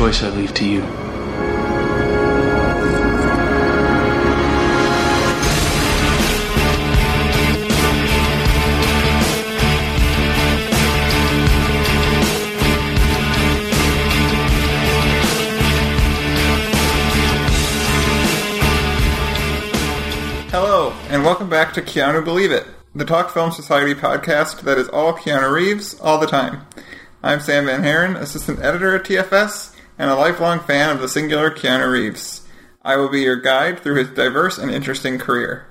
choice I leave to you. Hello, and welcome back to Keanu Believe It, the Talk Film Society podcast that is all Keanu Reeves all the time. I'm Sam Van Haren, assistant editor at TFS, and a lifelong fan of the singular Keanu Reeves. I will be your guide through his diverse and interesting career.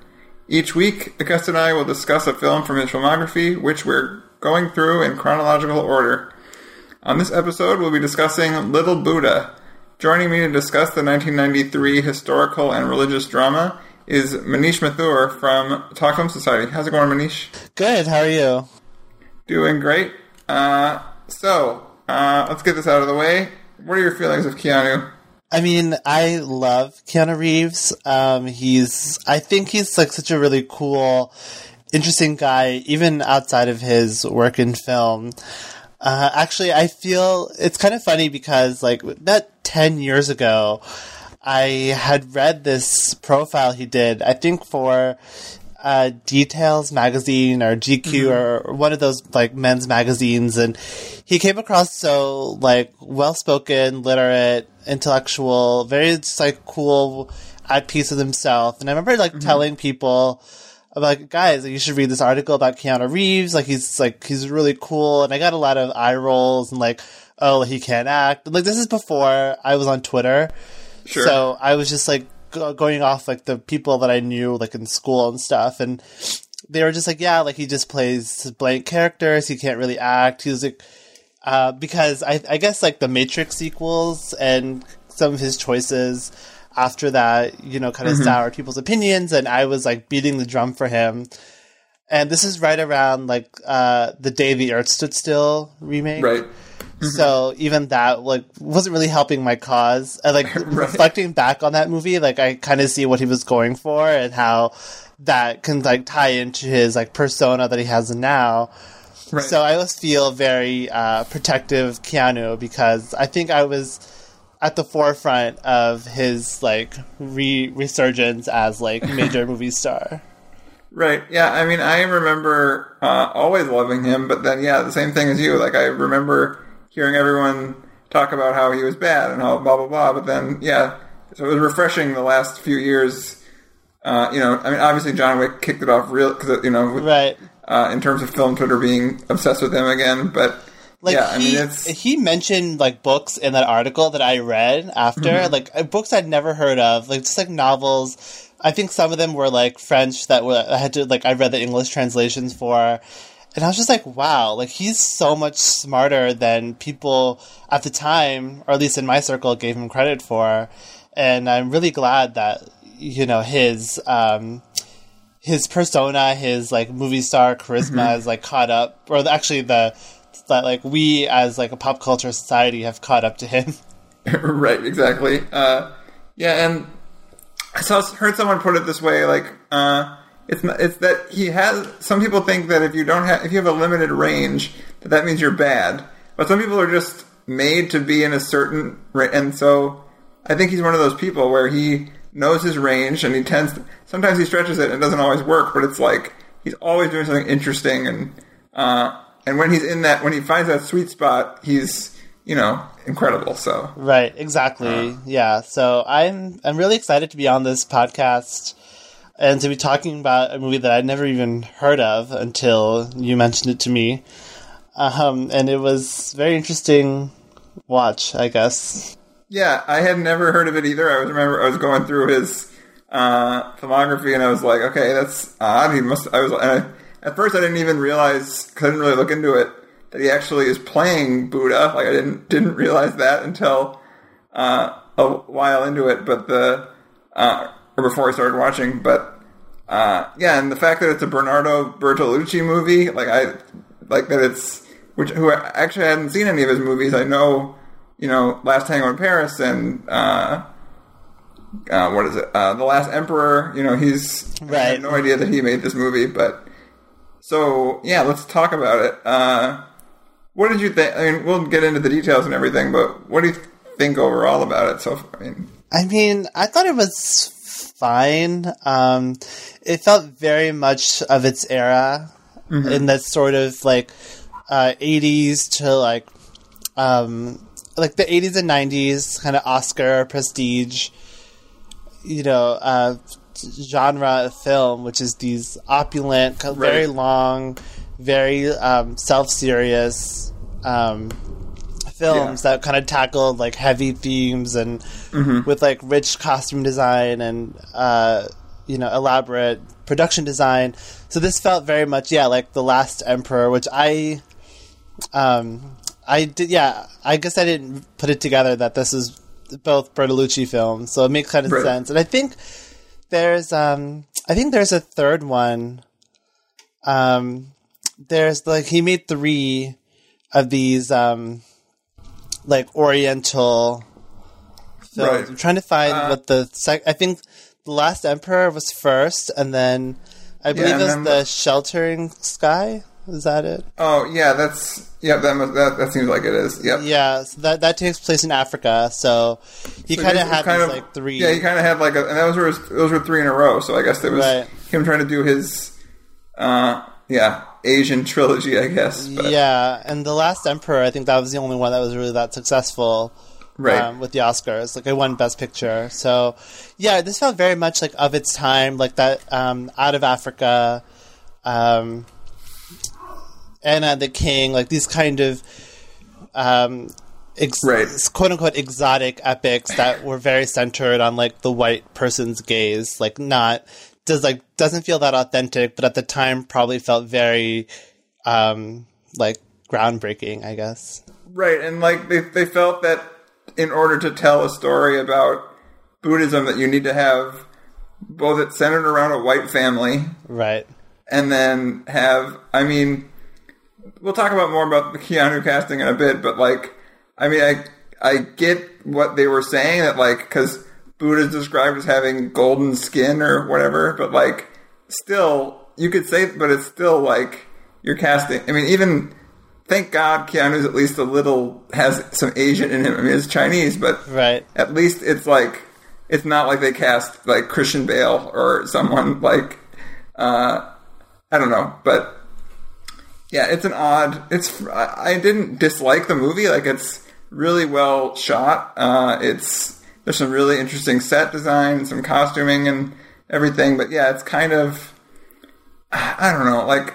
Each week, a guest and I will discuss a film from his filmography, which we're going through in chronological order. On this episode, we'll be discussing Little Buddha. Joining me to discuss the 1993 historical and religious drama is Manish Mathur from Talk Film Society. How's it going, Manish? Good. How are you? Doing great. Uh, so, uh, let's get this out of the way. What are your feelings of Keanu? I mean, I love Keanu Reeves. Um, he's, I think he's like such a really cool, interesting guy, even outside of his work in film. Uh, actually, I feel it's kind of funny because like about 10 years ago, I had read this profile he did, I think for uh, Details magazine or GQ or one of those like men's magazines, and he came across so like well spoken, literate, intellectual, very just, like cool, at peace with himself. And I remember like telling people. I'm like, guys, you should read this article about Keanu Reeves. Like, he's like, he's really cool. And I got a lot of eye rolls and like, oh, he can't act. Like, this is before I was on Twitter. Sure. So I was just like going off like the people that I knew like in school and stuff, and they were just like, yeah, like he just plays blank characters. He can't really act. He's like, uh, because I, I guess like the Matrix sequels and some of his choices after that, you know, kind of soured people's opinions, and I was like beating the drum for him. And this is right around like uh, the day the Earth stood still remake. Right. So even that like wasn't really helping my cause. And, like reflecting back on that movie, like I kind of see what he was going for and how that can like tie into his like persona that he has now. Right. So I always feel very uh, protective of Keanu because I think I was at the forefront of his like re- resurgence as like major movie star. Right. Yeah. I mean, I remember uh, always loving him, but then, yeah, the same thing as you. Like, I remember hearing everyone talk about how he was bad and how blah blah blah. But then, yeah, so it was refreshing the last few years. Uh, you know, I mean, obviously John Wick kicked it off real because you know, with, Right. uh, in terms of film Twitter being obsessed with him again. But Like yeah, I mean, it's he mentioned like books in that article that I read after, Mm-hmm. like uh, books I'd never heard of, like just like novels. I think some of them were like French that were I had to like I read the English translations for, and I was just like, wow, like he's so much smarter than people at the time, or at least in my circle, gave him credit for, and I'm really glad that you know his um his persona, his like movie star charisma is like caught up, or actually the that like we as like a pop culture society have caught up to him. right, exactly. Uh, yeah, and I saw heard someone put it this way: like, uh, it's not, it's that he has. Some people think that if you don't have if you have a limited range, that that means you're bad. But some people are just made to be in a certain and so I think he's one of those people where he knows his range and he tends. To, sometimes he stretches it and it doesn't always work, but it's like he's always doing something interesting and uh, and when he's in that when he finds that sweet spot, he's you know incredible. So Right, exactly. yeah. So I'm I'm really excited to be on this podcast and to be talking about a movie that I'd never even heard of until you mentioned it to me. Um, and it was very interesting watch, I guess. Yeah, I had never heard of it either. I was remember I was going through his uh, filmography and I was like, okay, that's odd. He must. I was. I, at first, I didn't even realize. Didn't really look into it that he actually is playing Buddha. Like I didn't didn't realize that until uh, a while into it, but the uh, or before I started watching, but uh, yeah, and the fact that it's a Bernardo Bertolucci movie, like I like that it's which who I actually hadn't seen any of his movies. I know, you know, Last Tango in Paris and uh, uh, what is it? Uh, the Last Emperor. You know, he's right. I had no idea that he made this movie, but so yeah, let's talk about it. Uh, what did you think? I mean, we'll get into the details and everything, but what do you think overall about it? So, I mean, I mean, I thought it was fine. Um, it felt very much of its era in that sort of like uh, 80s to like um, like the 80s and 90s kind of Oscar prestige, you know, uh, genre of film, which is these opulent, co- very long, very um, self serious. Um, films Yeah. that kind of tackled like heavy themes and Mm-hmm. with like rich costume design and uh, you know elaborate production design. So this felt very much yeah like the Last Emperor, which I um I did yeah I guess I didn't put it together that this is both Bertolucci films, so it makes kind of Right. sense. And I think there's um I think there's a third one. Um, there's like he made three of these um like Oriental films. Right. I'm trying to find Uh, what the sec- I think the Last Emperor was first, and then I believe and it was the the- Sheltering Sky. Is that it? oh yeah, that's yeah, that that that seems like it is. Yep. Yeah, so that that takes place in Africa. So he So kind of had kind these of- like three. Yeah, he kind of had like a, and those were his, those were three in a row. So I guess there was Right. him trying to do his, uh, yeah, Asian trilogy, I guess. But, Yeah, and the Last Emperor, I think that was the only one that was really that successful. Right. Um, with the Oscars, like it won Best Picture. So, yeah, this felt very much like of its time, like that um, out of Africa, um, Anna the King, like these kind of um, ex- Right. quote unquote exotic epics that were very centered on like the white person's gaze, like not does like doesn't feel that authentic, but at the time probably felt very um, like groundbreaking, I guess. Right, and like they they felt that in order to tell a story about Buddhism, that you need to have both it centered around a white family, Right. and then have I mean, we'll talk about more about the Keanu casting in a bit, but like, I mean, I I get what they were saying that like because Buddha is described as having golden skin or whatever, but like still you could say, but it's still like you're casting. I mean, even thank God Keanu's at least a little has some Asian in him. I mean, it's Chinese, but Right. at least it's like it's not like they cast like Christian Bale or someone like uh I don't know, but yeah, it's an odd. It's I, I didn't dislike the movie. Like it's really well shot. Uh, it's there's some really interesting set design, and some costuming, and everything. But yeah, it's kind of I don't know. Like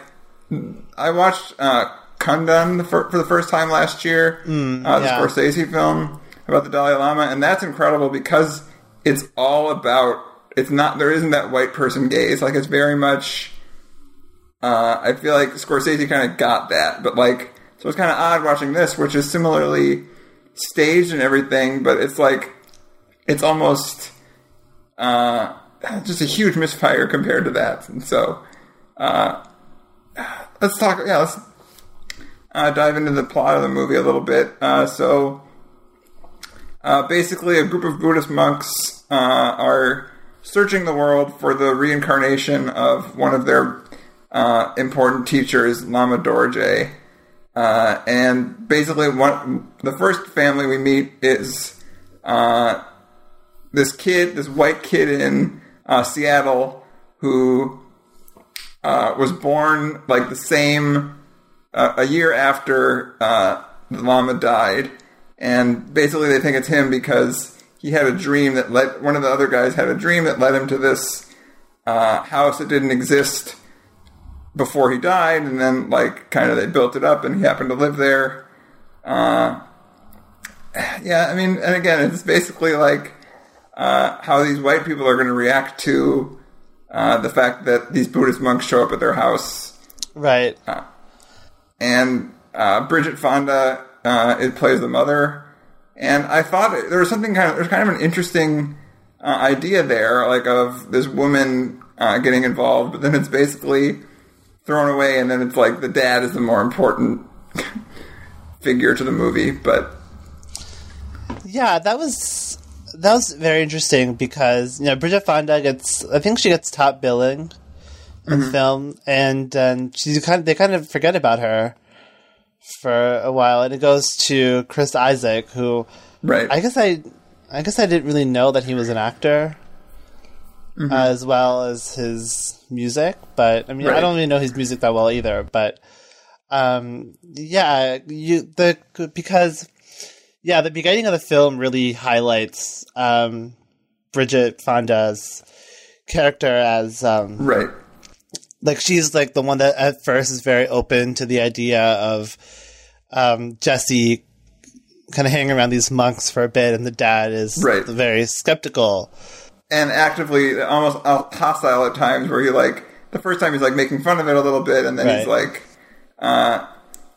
I watched uh, fir- for the first time last year, uh, the yeah. Scorsese film about the Dalai Lama, and that's incredible because it's all about. It's not there isn't that white person gaze. Like it's very much. Uh, I feel like Scorsese kind of got that, but like so it's kind of odd watching this, which is similarly staged and everything, but it's like it's almost uh, just a huge misfire compared to that. And so uh, let's talk. Yeah, let's uh, dive into the plot of the movie a little bit. Uh, so uh, basically, a group of Buddhist monks uh, are searching the world for the reincarnation of one of their important teachers, Lama Dorje. And basically, one the first family we meet is uh, this kid, this white kid in uh, Seattle, who uh, was born like the same uh, a year after uh, the Lama died, and basically they think it's him because he had a dream that led one of the other guys had a dream that led him to this uh, house that didn't exist before he died, and then like kind of they built it up, and he happened to live there. Uh, yeah, I mean, and again, it's basically like uh, how these white people are going to react to uh, the fact that these Buddhist monks show up at their house Right. and uh, Bridget Fonda uh, it plays the mother and I thought there was something kind of there's kind of an interesting uh, idea there, like of this woman uh, getting involved, but then it's basically thrown away, and then it's like the dad is the more important figure to the movie. But yeah, that was that was very interesting because you know Bridget Fonda gets I think she gets top billing in the film, and um, she kind of they kind of forget about her for a while, and it goes to Chris Isaak, who right, I guess I I guess I didn't really know that he was an actor. uh, as well as his music, but I mean, I don't really know his music that well either. But um, yeah, you the because yeah, the beginning of the film really highlights um, Bridget Fonda's character as um, right, like she's like the one that at first is very open to the idea of um, Jesse kind of hanging around these monks for a bit, and the dad is Right. very skeptical. and actively almost hostile at times, where he like the first time he's like making fun of it a little bit, and then he's like, uh,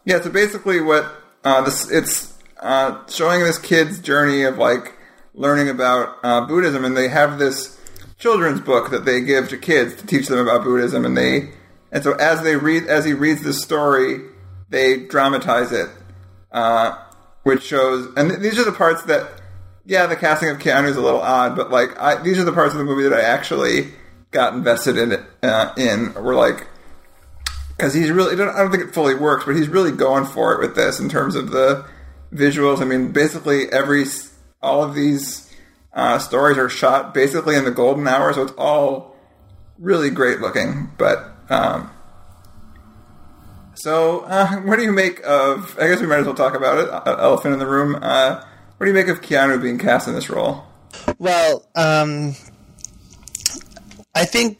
yeah. So basically, what uh, this it's uh, showing this kid's journey of like learning about uh, Buddhism, and they have this children's book that they give to kids to teach them about Buddhism, and they and so as they read as he reads this story, they dramatize it, uh, which shows, and th- these are the parts that yeah, the casting of Keanu is a little odd, but like I, these are the parts of the movie that I actually got invested in. Uh, in were like because he's really I don't, I don't think it fully works, but he's really going for it with this in terms of the visuals. I mean, basically every all of these uh, stories are shot basically in the golden hour, so it's all really great looking. But um, so, uh, what do you make of? I guess we might as well talk about it. Uh, elephant in the room. Uh, what do you make of Keanu being cast in this role? Well, um, I think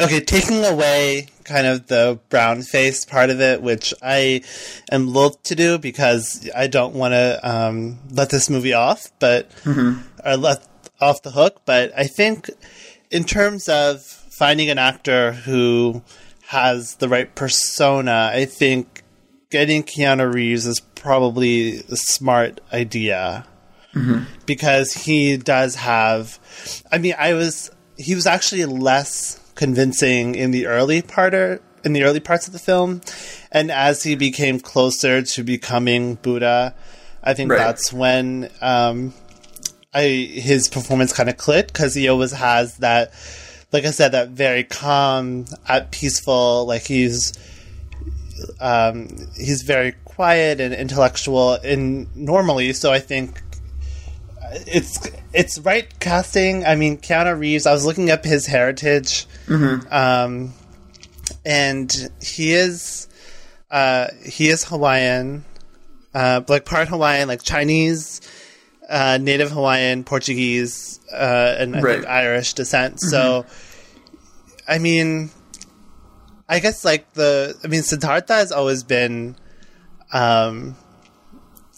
okay, taking away kind of the brown face part of it, which I am loath to do because I don't want to um, let this movie off, but or let off the hook. But I think in terms of finding an actor who has the right persona, I think getting Keanu Reeves is probably a smart idea because he does have. I mean, I was he was actually less convincing in the early part in the early parts of the film, and as he became closer to becoming Buddha, I think Right. that's when um, I his performance kind of clicked because he always has that, like I said, that very calm, at peaceful, like he's um, he's very quiet and intellectual in normally. So I think it's it's right casting. I mean, Keanu Reeves. I was looking up his heritage, um, and he is uh, he is Hawaiian, uh, like part Hawaiian, like Chinese, uh, Native Hawaiian, Portuguese, uh, and I think Irish descent. So, I mean, I guess like the I mean, Siddhartha has always been. Um,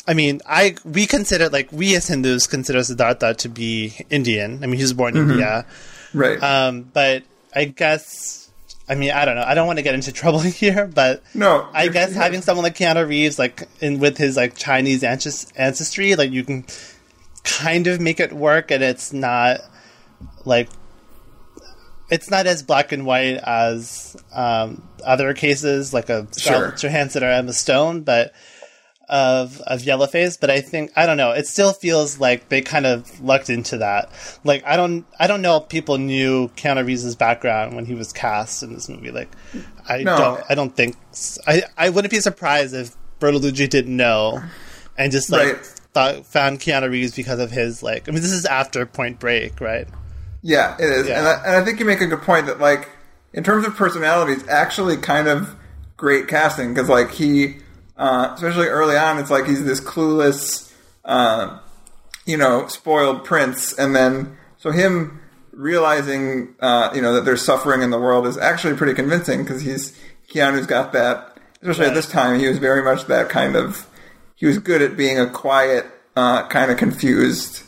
I mean, I we consider like we as Hindus consider Siddhartha to be Indian. I mean, he was born in India, Right. um, but I guess I mean I don't know. I don't want to get into trouble here, but no, I guess you're- having someone like Keanu Reeves, like in with his like Chinese ancestry, like you can kind of make it work, and it's not like it's not as black and white as um, other cases, like a Sure. Scarlett Johansson or Emma Stone, but of of Yellowface. But I think I don't know. It still feels like they kind of lucked into that. Like I don't I don't know if people knew Keanu Reeves' background when he was cast in this movie. Like I No. don't I don't think I I wouldn't be surprised if Bertolucci didn't know and just like Right. thought found Keanu Reeves because of his like I mean this is after Point Break, right? Yeah, it is, Yeah. and I, and I think you make a good point that like in terms of personalities, actually kind of great casting because like he, uh, especially early on, it's like he's this clueless, uh, you know, spoiled prince, and then so him realizing, uh, you know, that there's suffering in the world is actually pretty convincing because he's Keanu's got that. Especially at this time, he was very much that kind of. He was good at being a quiet, uh, kind of confused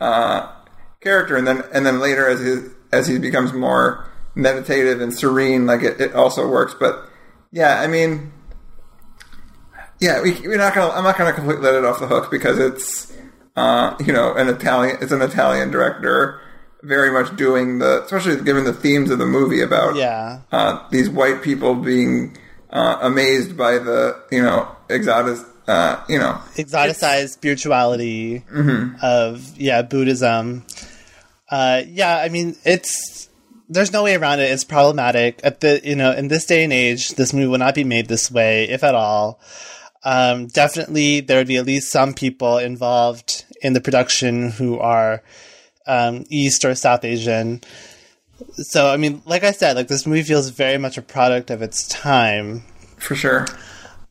uh, character, and then and then later as he as he becomes more meditative and serene, like it, it also works. But yeah, I mean, yeah, we, we're not gonna. I'm not gonna completely let it off the hook because it's uh, you know, an Italian. It's an Italian director, very much doing the, especially given the themes of the movie about Yeah. uh, these white people being uh, amazed by the, you know, exotic, uh, you know, exoticized spirituality Mm-hmm. of yeah Buddhism. Uh, yeah, I mean it's there's no way around it. It's problematic at the you know in this day and age, this movie will not be made this way if at all. Um, definitely, there would be at least some people involved in the production who are um, East or South Asian. So, I mean, like I said, like this movie feels very much a product of its time for sure.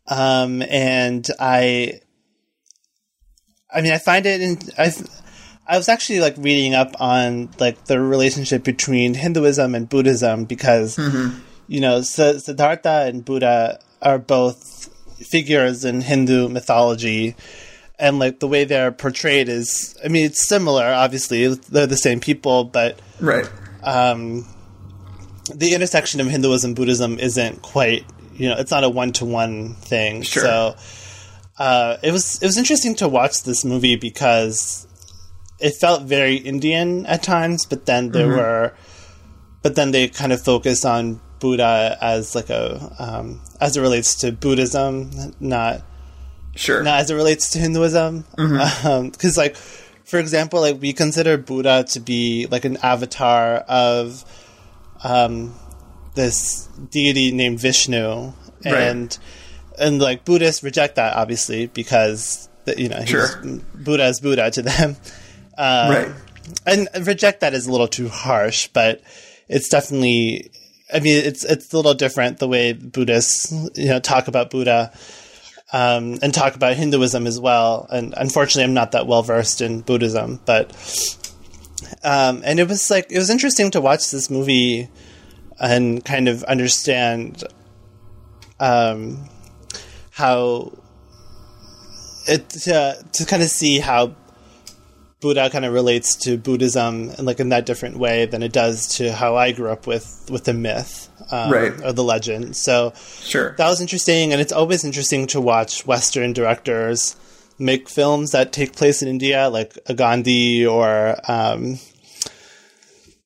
um, and I, I mean, I find it. In, I, I was actually like reading up on like the relationship between Hinduism and Buddhism because you know S- Siddhartha and Buddha are both figures in Hindu mythology. And like the way they're portrayed is, I mean, it's similar. Obviously, they're the same people, but Right. um, the intersection of Hinduism and Buddhism isn't quite you know it's not a one to one thing. Sure. So uh, it was it was interesting to watch this movie because it felt very Indian at times, but then there were but then they kind of focus on Buddha as like a um, as it relates to Buddhism, not Sure. not as it relates to Hinduism. Because, like, for example, like we consider Buddha to be like an avatar of um, this deity named Vishnu, and and like Buddhists reject that obviously because you know he's, Sure. Buddha is Buddha to them. Uh, right. and reject that is a little too harsh, but it's definitely. I mean, it's it's a little different the way Buddhists you know talk about Buddha, um, and talk about Hinduism as well. And unfortunately, I'm not that well versed in Buddhism, but um, and it was like it was interesting to watch this movie and kind of understand um, how it to, to kind of see how Buddha kind of relates to Buddhism and like in that different way than it does to how I grew up with with the myth um, Right. or the legend. So Sure. that was interesting, and it's always interesting to watch Western directors make films that take place in India, like a Gandhi or um,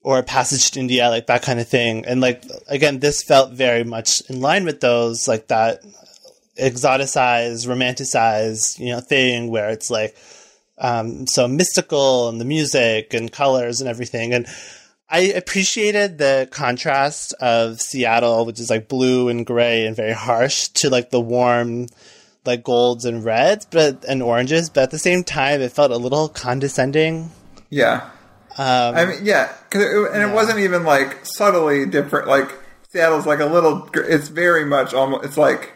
or Passage to India, like that kind of thing. And like again, this felt very much in line with those, like that exoticized, romanticized, you know, thing where it's like um, so mystical and the music and colors and everything. And I appreciated the contrast of Seattle, which is like blue and gray and very harsh, to like the warm, like golds and reds, but and oranges. But at the same time, it felt a little condescending. Yeah. Um, I mean, yeah, 'cause it, and it wasn't even like subtly different. Like Seattle's like a little. It's very much almost. It's like,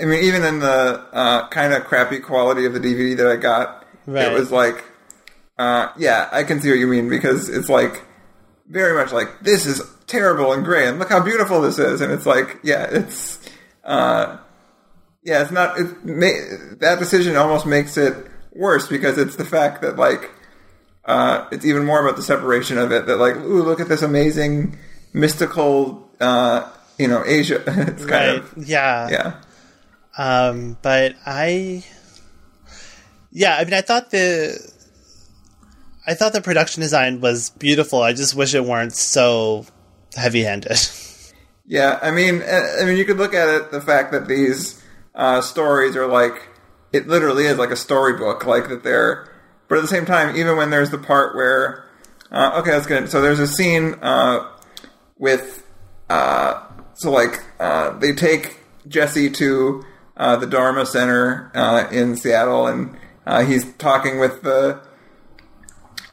I mean, even in the uh, kind of crappy quality of the DVD that I got, Right. it was like, uh, yeah, I can see what you mean because it's like very much like this is terrible and gray, and look how beautiful this is, and it's like, yeah, it's, uh, yeah, it's not. It ma- that decision almost makes it worse because it's the fact that like uh, it's even more about the separation of it that like ooh look at this amazing mystical uh, you know Asia it's kind right? of yeah. yeah Um, but I, yeah, I mean, I thought the, I thought the production design was beautiful. I just wish it weren't so heavy-handed. yeah I mean uh, I mean you could look at it the fact that these uh, stories are like it literally is like a storybook like that they're but at the same time even when there's the part where uh, okay that's good so there's a scene uh, with uh, so like uh, they take Jesse to the Dharma Center in Seattle, and uh, he's talking with the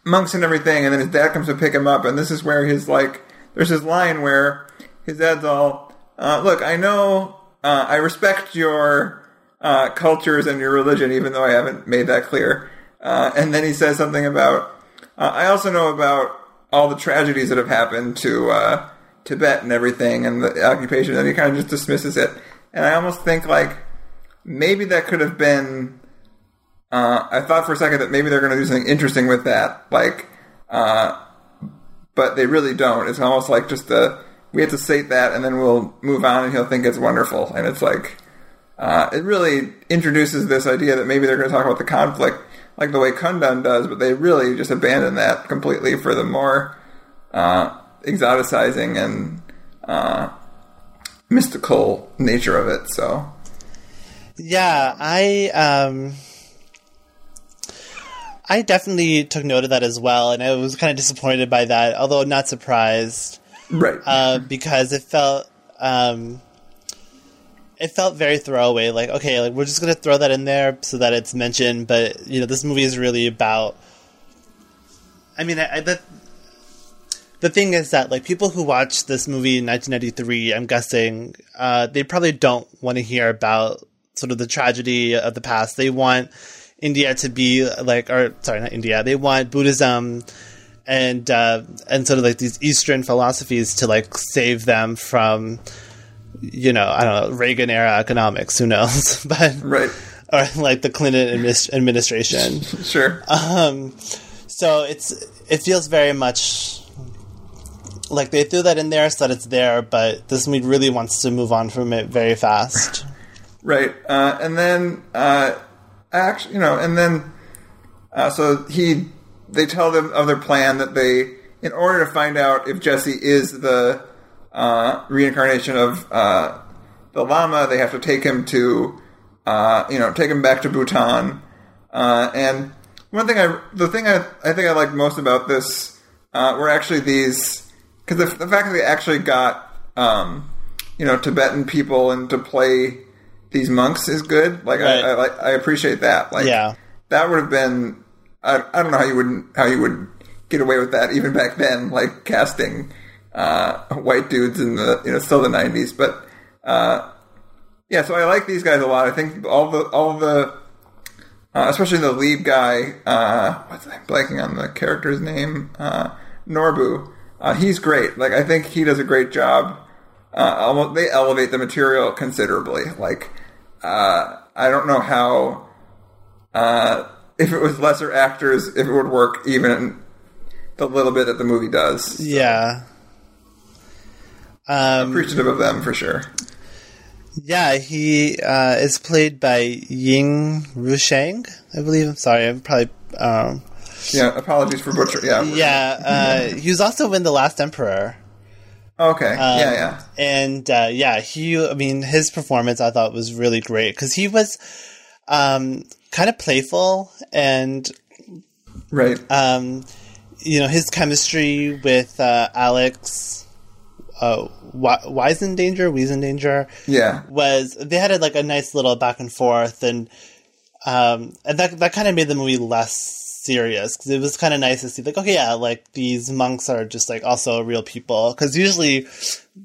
monks and everything, and then his dad comes to pick him up, and this is where his like there's this line where his dad's all, uh, "Look, I know, uh, I respect your uh, cultures and your religion, even though I haven't made that clear," uh, and then he says something about, uh, "I also know about all the tragedies that have happened to." Uh, Tibet and everything and the occupation, and he kind of just dismisses it. And I almost think like maybe that could have been. Uh, I thought for a second that maybe they're going to do something interesting with that, like, uh, but they really don't. It's almost like just a we have to state that, and then we'll move on, and he'll think it's wonderful. And it's like uh, it really introduces this idea that maybe they're going to talk about the conflict like the way Kundun does, but they really just abandon that completely for the more uh, exoticizing and uh, mystical nature of it. So Yeah, I um I definitely took note of that as well, and I was kind of disappointed by that, although not surprised, right, uh, because it felt um it felt very throwaway. Like, okay, like we're just gonna throw that in there so that it's mentioned, but you know, this movie is really about. I mean, I, I the the thing is that like people who watch this movie in 1993, I'm guessing, uh, they probably don't want to hear about sort of the tragedy of the past. They want India to be like, or sorry, not India. They want Buddhism and uh, and sort of like these Eastern philosophies to like save them from, you know, I don't know, Reagan era economics. Who knows? but right, or like the Clinton administ- administration. sure. Um, so it's it feels very much like they threw that in there so that it's there, but this movie really wants to move on from it very fast. Right, uh, and then uh, actually, you know, and then uh, so he they tell them of their plan that they, in order to find out if Jesse is the uh, reincarnation of uh, the Lama, they have to take him to, uh, you know, take him back to Bhutan. Uh, and one thing I, the thing I, I think I like most about this uh, were actually these, because the, the fact that they actually got, um, you know, Tibetan people and to play these monks is good. Like Right. I, I like I appreciate that. Like Yeah. that would have been I, I don't know how you would how you would get away with that even back then, like casting uh, white dudes in the you know still the nineties. But uh, yeah, so I like these guys a lot. I think all the all the uh, especially the lead guy. Uh, what's I'm blanking on the character's name? Uh, Norbu. Uh, he's great. Like I think he does a great job. Uh, almost, they elevate the material considerably. Like uh, I don't know how uh, if it was lesser actors, if it would work even the little bit that the movie does. Yeah. Um, Appreciative of them for sure. yeah, he uh, is played by Ying Ruocheng, I believe. I'm sorry, I'm probably. Um, Yeah, apologies for butcher. Yeah, yeah, uh, he was also in The Last Emperor. Okay. Um, yeah, yeah. And uh, yeah, he, I mean, his performance I thought was really great because he was um, kind of playful and, Right. um, you know, his chemistry with uh, Alex uh, Wi- in danger. yeah. was they had a, like a nice little back and forth and um and that that kind of made the movie less serious because it was kind of nice to see like okay yeah like these monks are just like also real people. Because usually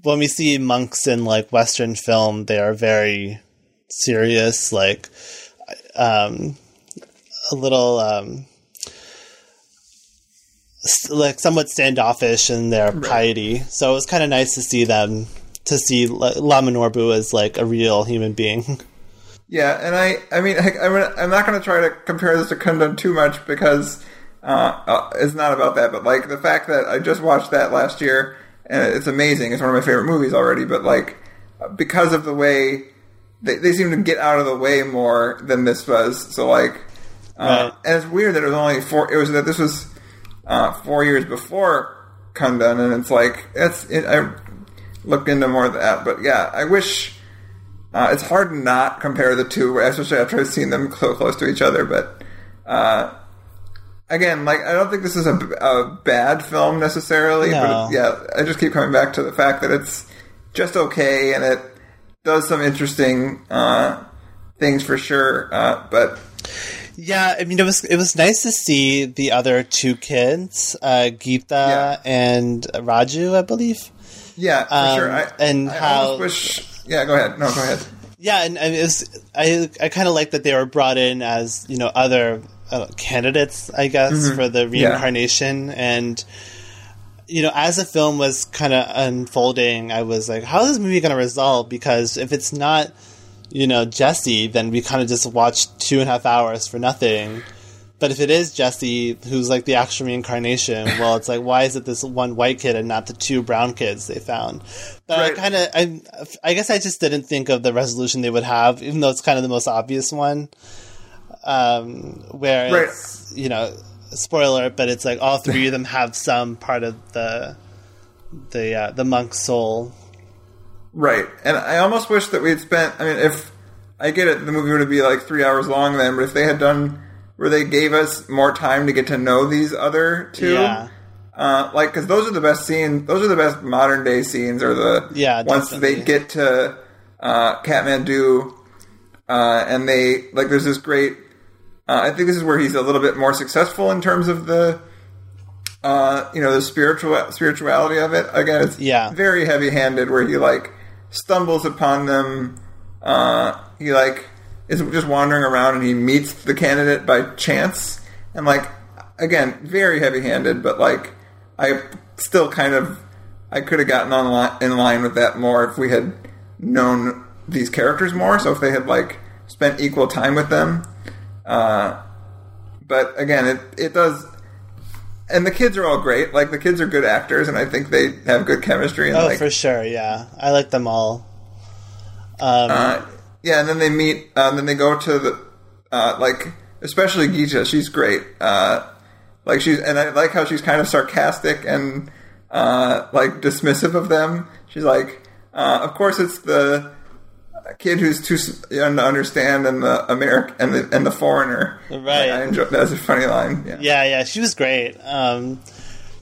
when we see monks in like western film they are very serious like um a little um like somewhat standoffish in their piety. So it was kind of nice to see them to see Lama Norbu as like a real human being. Yeah, and I, I mean, I, I'm not going to try to compare this to Kundun too much because uh, uh, it's not about that. But like the fact that I just watched that last year and it's amazing. It's one of my favorite movies already. But like because of the way they, they seem to get out of the way more than this was. So like, uh, Right. and it's weird that it was only four. It was that this was uh, four years before Kundun, and it's like it's. It, I looked into more of that, but yeah, I wish. Uh, it's hard to not compare the two, especially after I've seen them so close to each other. But uh, again, like I don't think this is a, a bad film necessarily. No. But yeah, I just keep coming back to the fact that it's just okay and it does some interesting uh, things for sure. Uh, but Yeah, I mean it was it was nice to see the other two kids, uh, Geeta Yeah. and Raju, I believe. yeah, for Um, sure. I, and I how-. Yeah, go ahead. No, go ahead. Yeah, and, and was, I I kind of like that they were brought in as you know other uh, candidates, I guess, for the reincarnation, and you know as the film was kind of unfolding, I was like, how is this movie going to resolve? Because if it's not, you know, Jesse, then we kind of just watched two and a half hours for nothing. But if it is Jesse, who's like the actual reincarnation, well, it's like, why is it this one white kid and not the two brown kids they found? But Right. I kind of, I, I guess I just didn't think of the resolution they would have, even though it's kind of the most obvious one. um, where Right. it's you know spoiler, but it's like all three of them have some part of the the uh, the monk's soul. Right. And I almost wish that we had spent. I mean, if I get it, the movie would be like three hours long then, but if they had done where they gave us more time to get to know these other two, Yeah. uh, like because those are the best scenes. Those are the best modern day scenes. Or the Yeah, once definitely. they get to uh, Kathmandu, uh, and they like there's this great. Uh, I think this is where he's a little bit more successful in terms of the. Uh, you know the spiritual spirituality of it. Again, it's Yeah. very heavy handed where he like stumbles upon them. Uh, he like is just wandering around and he meets the candidate by chance and like again very heavy handed, but like I still kind of I could have gotten on li- in line with that more if we had known these characters more. So if they had like spent equal time with them. Uh, but again, it it does. And the kids are all great. Like the kids are good actors, and I think they have good chemistry. And Oh, like, for sure. Yeah, I like them all. Um, Uh, yeah, and then they meet. Uh, and then they go to the uh, like, especially Geisha. She's great. Uh, like she's, and I like how she's kind of sarcastic and uh, like dismissive of them. She's like, uh, of course, it's the kid who's too young to understand, and the American and the and the foreigner. Right. I enjoy that's a funny line. Yeah. yeah, yeah, she was great. Um,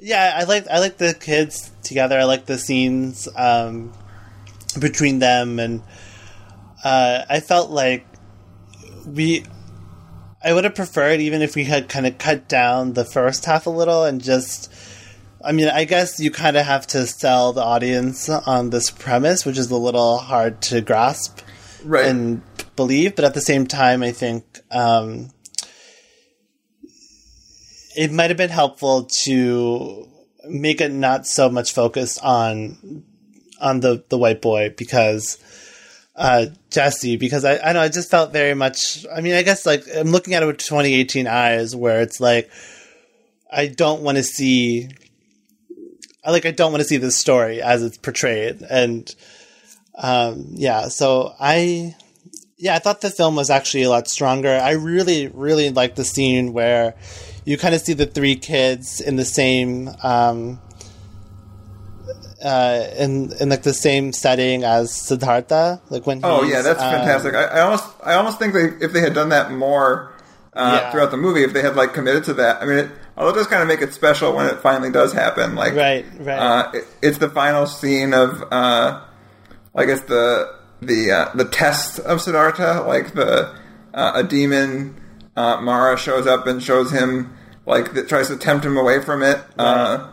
yeah, I like I like the kids together. I like the scenes um, between them, and uh, I felt like we. I would have preferred even if we had kind of cut down the first half a little and just. I mean, I guess you kind of have to sell the audience on this premise, which is a little hard to grasp Right. and believe, but at the same time, I think um, it might have been helpful to make it not so much focused on on the the white boy because uh, Jesse because I I know I just felt very much I mean I guess like I'm looking at it with 2018 eyes where it's like I don't want to see I like I don't want to see this story as it's portrayed and um yeah so I yeah, I thought the film was actually a lot stronger. I really, really liked the scene where you kind of see the three kids in the same, um, uh, in in like the same setting as Siddhartha. Like when Oh yeah, that's um, fantastic. I, I almost, I almost think they, if they had done that more uh, Yeah. throughout the movie, if they had like committed to that, I mean, it, although it does kind of make it special when it finally does happen. Like, Right, right. Uh, it, it's the final scene of, uh, I guess the the uh, the test of Siddhartha. Like the uh, a demon uh, Mara shows up and shows him like that tries to tempt him away from it. Uh,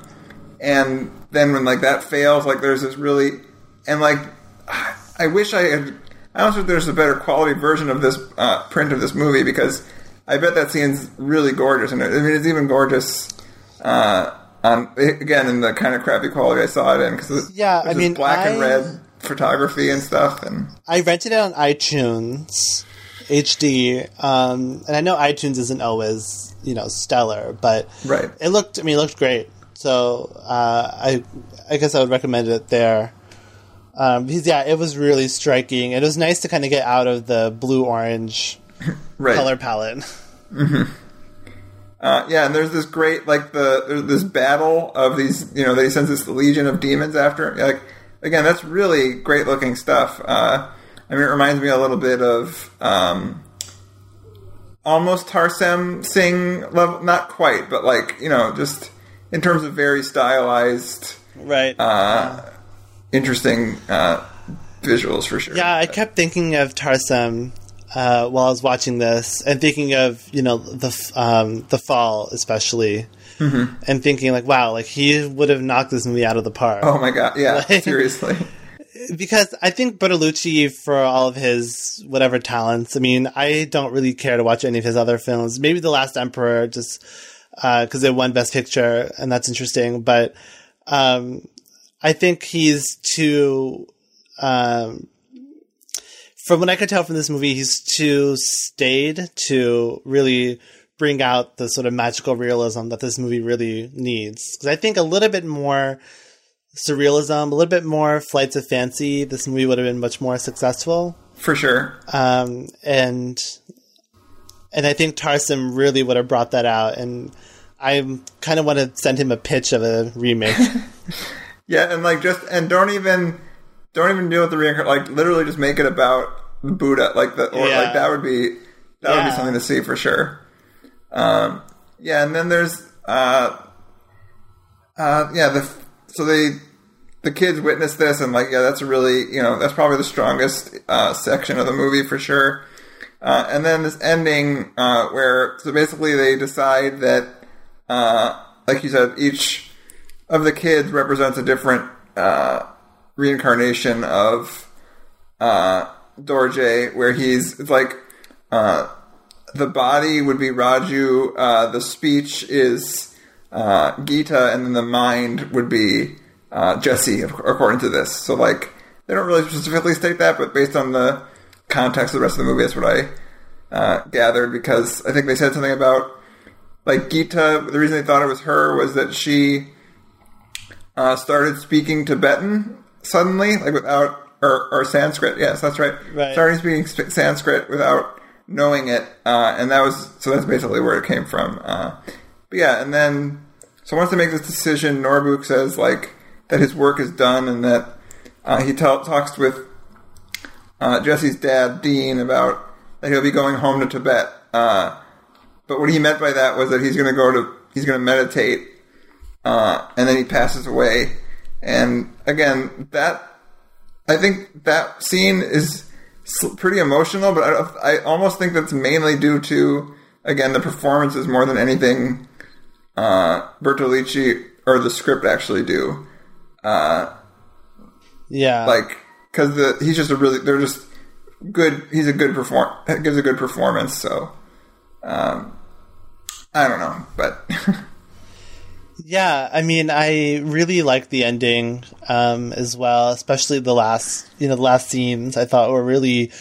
and then when like that fails, like there's this really and like I wish I had. I don't know if there's a better quality version of this uh, print of this movie because I bet that scene's really gorgeous, and I mean it's even gorgeous uh, on again in the kind of crappy quality I saw it in because Yeah, I mean, black and red photography and stuff, and I rented it on iTunes HD, um, and I know iTunes isn't always you know stellar, but Right. it looked. I mean, it looked great. So uh, I, I guess I would recommend it there. Um, because yeah, it was really striking. It was nice to kind of get out of the blue orange right. color palette. Uh, yeah, and there's this great like the this battle of these you know they sends this legion of demons after like again that's really great looking stuff. Uh, I mean it reminds me a little bit of um, almost Tarsem Singh level, not quite, but like you know just in terms of very stylized, Right. uh, interesting uh, visuals for sure. yeah, I kept thinking of Tarsem uh, while I was watching this, and thinking of you know the um, the fall especially, and thinking like, wow, like he would have knocked this movie out of the park. Oh my god! Yeah, Like- seriously. because I think Bertolucci, for all of his whatever talents, I mean, I don't really care to watch any of his other films. Maybe The Last Emperor, just because it won Best Picture, and that's interesting. But um, I think he's too. Um, from what I could tell from this movie, he's too staid to really bring out the sort of magical realism that this movie really needs. Because I think a little bit more surrealism, a little bit more flights of fancy, this movie would have been much more successful. For sure. Um, and and I think Tarsem really would have brought that out. And I kind of want to send him a pitch of a remake. Yeah, and like just and don't even don't even deal with the reincarnation. Like literally, just make it about Buddha. Like that, or Yeah. like that would be that would be something to see for sure. Um, yeah, and then there's uh, uh, yeah the so they the kids witness this and like yeah that's a really you know that's probably the strongest uh, section of the movie for sure. Uh, and then this ending uh, where so basically they decide that uh, like you said each of the kids represents a different uh, reincarnation of uh, Dorje, where he's like uh, the body would be Raju, the speech is Gita, and then the mind would be Jesse, according to this. So like they don't really specifically state that, but based on the context of the rest of the movie, that's what I uh, gathered because I think they said something about like Gita. The reason they thought it was her was that she uh, started speaking Tibetan suddenly, like without or, or Sanskrit. Yes, that's right. Right. Starting speaking Sanskrit without knowing it, uh, and that was so. That's basically where it came from. Uh, but yeah, and then so once they make this decision, Norbu says like that his work is done, and that uh, he ta- talks with uh, Jesse's dad, Dean, about that he'll be going home to Tibet. Uh, but what he meant by that was that he's going to go to he's going to meditate uh, and then he passes away. And again, that I think that scene is pretty emotional, but I, I almost think that's mainly due to again the performances more than anything uh, Bertolucci or the script actually do. Uh, yeah. like because the he's just a really they're just good. He's a good perform gives a good performance. So um, I don't know, but. Yeah, I mean, I really like the ending um, as well, especially the last, you know, the last scenes. I thought were really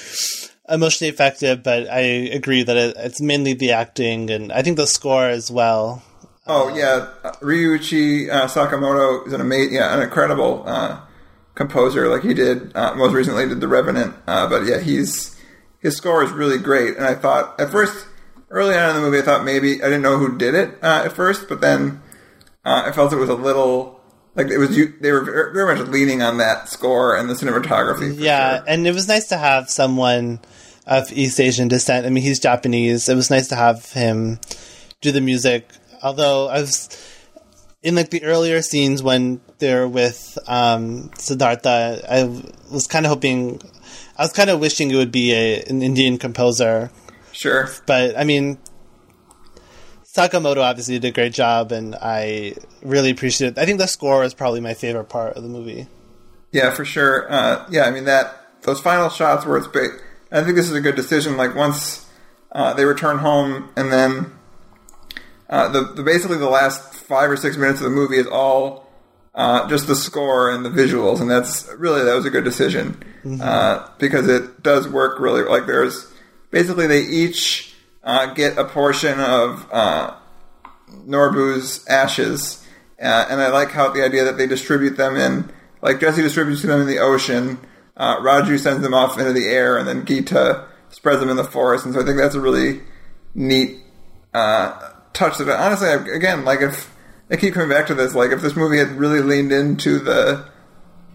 emotionally effective, but I agree that it, it's mainly the acting and I think the score as well. Oh yeah, Ryuichi uh, Sakamoto is an amazing, yeah, an incredible uh, composer. Like he did uh, most recently did The Revenant, uh, but yeah, he's his score is really great. And I thought at first, early on in the movie, I thought maybe I didn't know who did it uh, at first, but then uh, I felt it was a little like it was you. They were very, very much leaning on that score and the cinematography. Yeah, sure. and it was nice to have someone of East Asian descent. I mean, he's Japanese. It was nice to have him do the music. Although I was in like the earlier scenes when they're with um, Siddhartha, I was kind of hoping, I was kind of wishing it would be a, an Indian composer. sure. But I mean, Sakamoto obviously did a great job, and I really appreciate it. I think the score is probably my favorite part of the movie. Yeah, for sure. Uh, yeah, I mean that those final shots where it's. I think this is a good decision. Like once uh, they return home, and then uh, the, the basically the last five or six minutes of the movie is all uh, just the score and the visuals, and that's really that was a good decision uh, because it does work really. Like there's basically they each uh, get a portion of uh, Norbu's ashes, uh, and I like how the idea that they distribute them in, like Jesse distributes them in the ocean, uh, Raju sends them off into the air, and then Gita spreads them in the forest. And so I think that's a really neat uh, touch. That honestly, again, like if I keep coming back to this, like if this movie had really leaned into the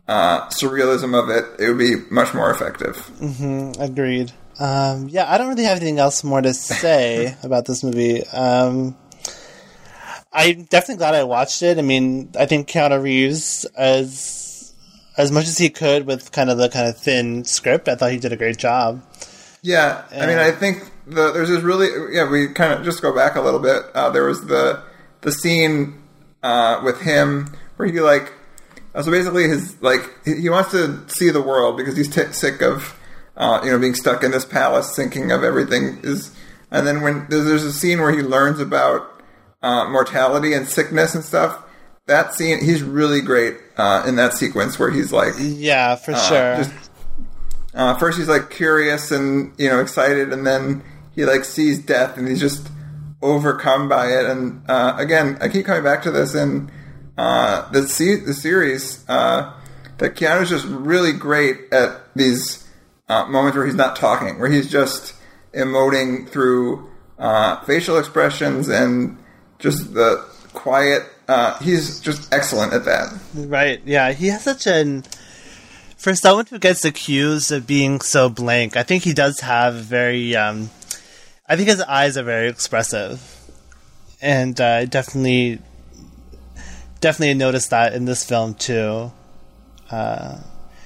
uh, surrealism of it, it would be much more effective. Agreed. Um, yeah, I don't really have anything else more to say about this movie. Um, I'm definitely glad I watched it. I mean, I think Keanu Reeves, as as much as he could with kind of the kind of thin script, I thought he did a great job. Yeah, I mean, I think the, there's this really yeah. We kind of just go back a little bit. Uh, there was the the scene uh, with him where he like uh, so basically his like he, wants to see the world because he's t- sick of uh, you know being stuck in this palace, thinking of everything is. And then when there's, there's a scene where he learns about uh, mortality and sickness and stuff. That scene, he's really great uh, in that sequence where he's like, Yeah, for sure. just- uh, first he's like curious and you know excited, and then he like sees death and he's just overcome by it. And uh, again, I keep coming back to this in uh, the se- the series uh, that Keanu's just really great at these uh, moments where he's not talking, where he's just emoting through uh, facial expressions and just the quiet. Uh, he's just excellent at that. Right. Yeah. He has such an. For someone who gets accused of being so blank, I think he does have very. Um, I think his eyes are very expressive, and uh, definitely, definitely noticed that in this film too. Uh,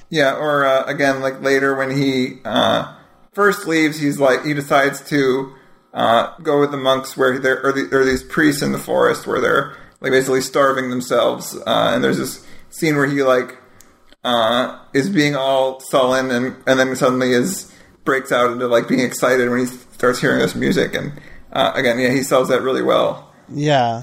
yeah, or uh, again, like later when he uh, first leaves, he's like he decides to uh, go with the monks where there are, the, these priests in the forest where they're like basically starving themselves, uh, and there's this scene where he like is being all sullen, and and then suddenly is breaks out into like being excited when he starts hearing this music, and uh, again, yeah, he sells that really well. Yeah.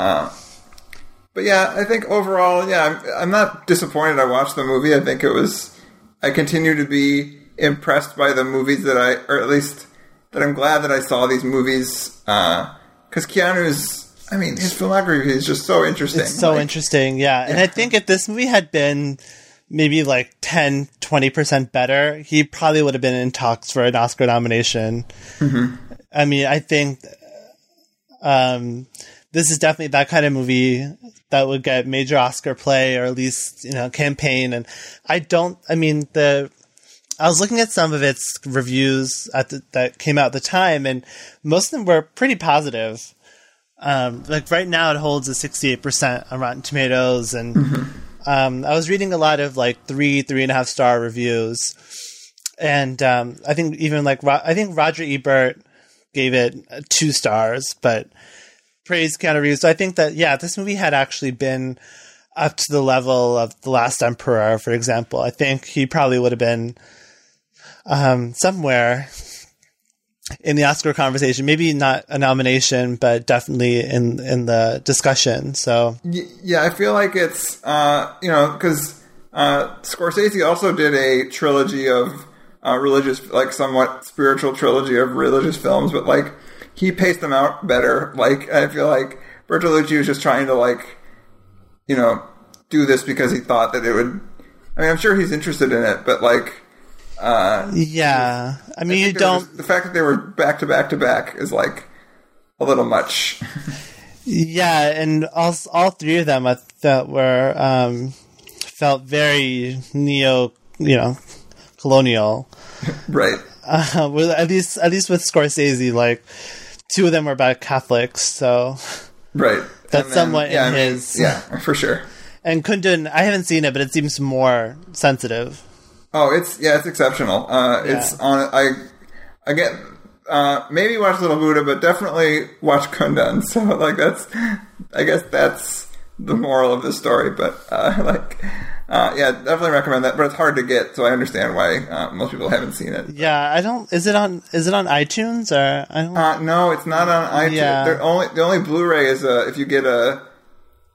but yeah, I think overall, yeah, I'm, I'm not disappointed. I watched the movie. I think it was. I continue to be impressed by the movies that I, or at least that I'm glad that I saw these movies because uh, Keanu's. I mean, his filmography is just so interesting. It's so like, interesting, yeah. And I think if this movie had been maybe like 10, 20% better, he probably would have been in talks for an Oscar nomination. Mm-hmm. I mean, I think um, this is definitely that kind of movie that would get major Oscar play or at least, you know, campaign. And I don't, I mean, the I was looking at some of its reviews the, that came out at the time, and most of them were pretty positive. Um, like right now, it holds a sixty-eight percent on Rotten Tomatoes, and mm-hmm. um, I was reading a lot of like three, three and a half star reviews, and um, I think even like I think Roger Ebert gave it two stars, but praised Keanu Reeves. So I think that yeah, this movie had actually been up to the level of The Last Emperor, for example. I think he probably would have been um, somewhere in the Oscar conversation. Maybe not a nomination, but definitely in in the discussion. So yeah, I feel like it's uh, you know because uh, Scorsese also did a trilogy of uh, religious, like somewhat spiritual trilogy of religious films, but like he paced them out better. Like I feel like Bertolucci was just trying to like you know do this because he thought that it would. I mean, I'm sure he's interested in it, but like uh, yeah, I mean, I you don't. Just, the fact that they were back to back to back is like a little much. yeah, and all all three of them I thought were um, felt very neo, you know, colonial. right. Uh, with, at least at least with Scorsese, like two of them were about Catholics, so right. That's then, somewhat yeah, in I mean, his. Yeah, for sure. And Kundun, I haven't seen it, but it seems more sensitive. Oh, it's yeah, it's exceptional. Uh, yeah. It's on. I again, uh, maybe watch Little Buddha, but definitely watch Kundun. So like that's, I guess that's the moral of the story. But uh, like, uh, yeah, definitely recommend that. But it's hard to get, so I understand why uh, most people haven't seen it. Yeah, I don't. Is it on? Is it on iTunes or? I don't. Uh, no, it's not on iTunes. Yeah. only the only Blu-ray is uh, if you get a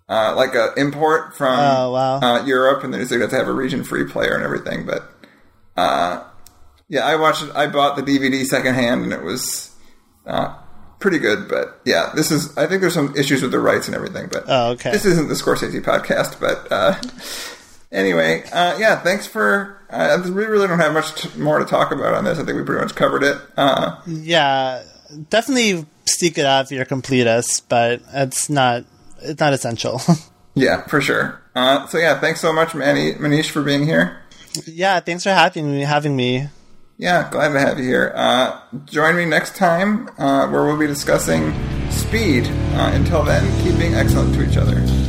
uh, like a import from oh, wow. uh, Europe, and then you have to have a region free player and everything. But uh, yeah, I watched it. I bought the DVD secondhand, and it was uh, pretty good. But yeah, this is. I think there's some issues with the rights and everything. But oh, okay. this isn't the Scorsese podcast. But uh, anyway, uh, yeah, thanks for. we really don't have much t- more to talk about on this. I think we pretty much covered it. yeah, definitely seek it out if you're completist, but it's not it's not essential. yeah, for sure. Uh, so yeah, thanks so much, Manny, Manish, for being here. Yeah, thanks for having me. Having me. Yeah, glad to have you here. Uh, join me next time uh, where we'll be discussing speed. Uh, until then, keep being excellent to each other.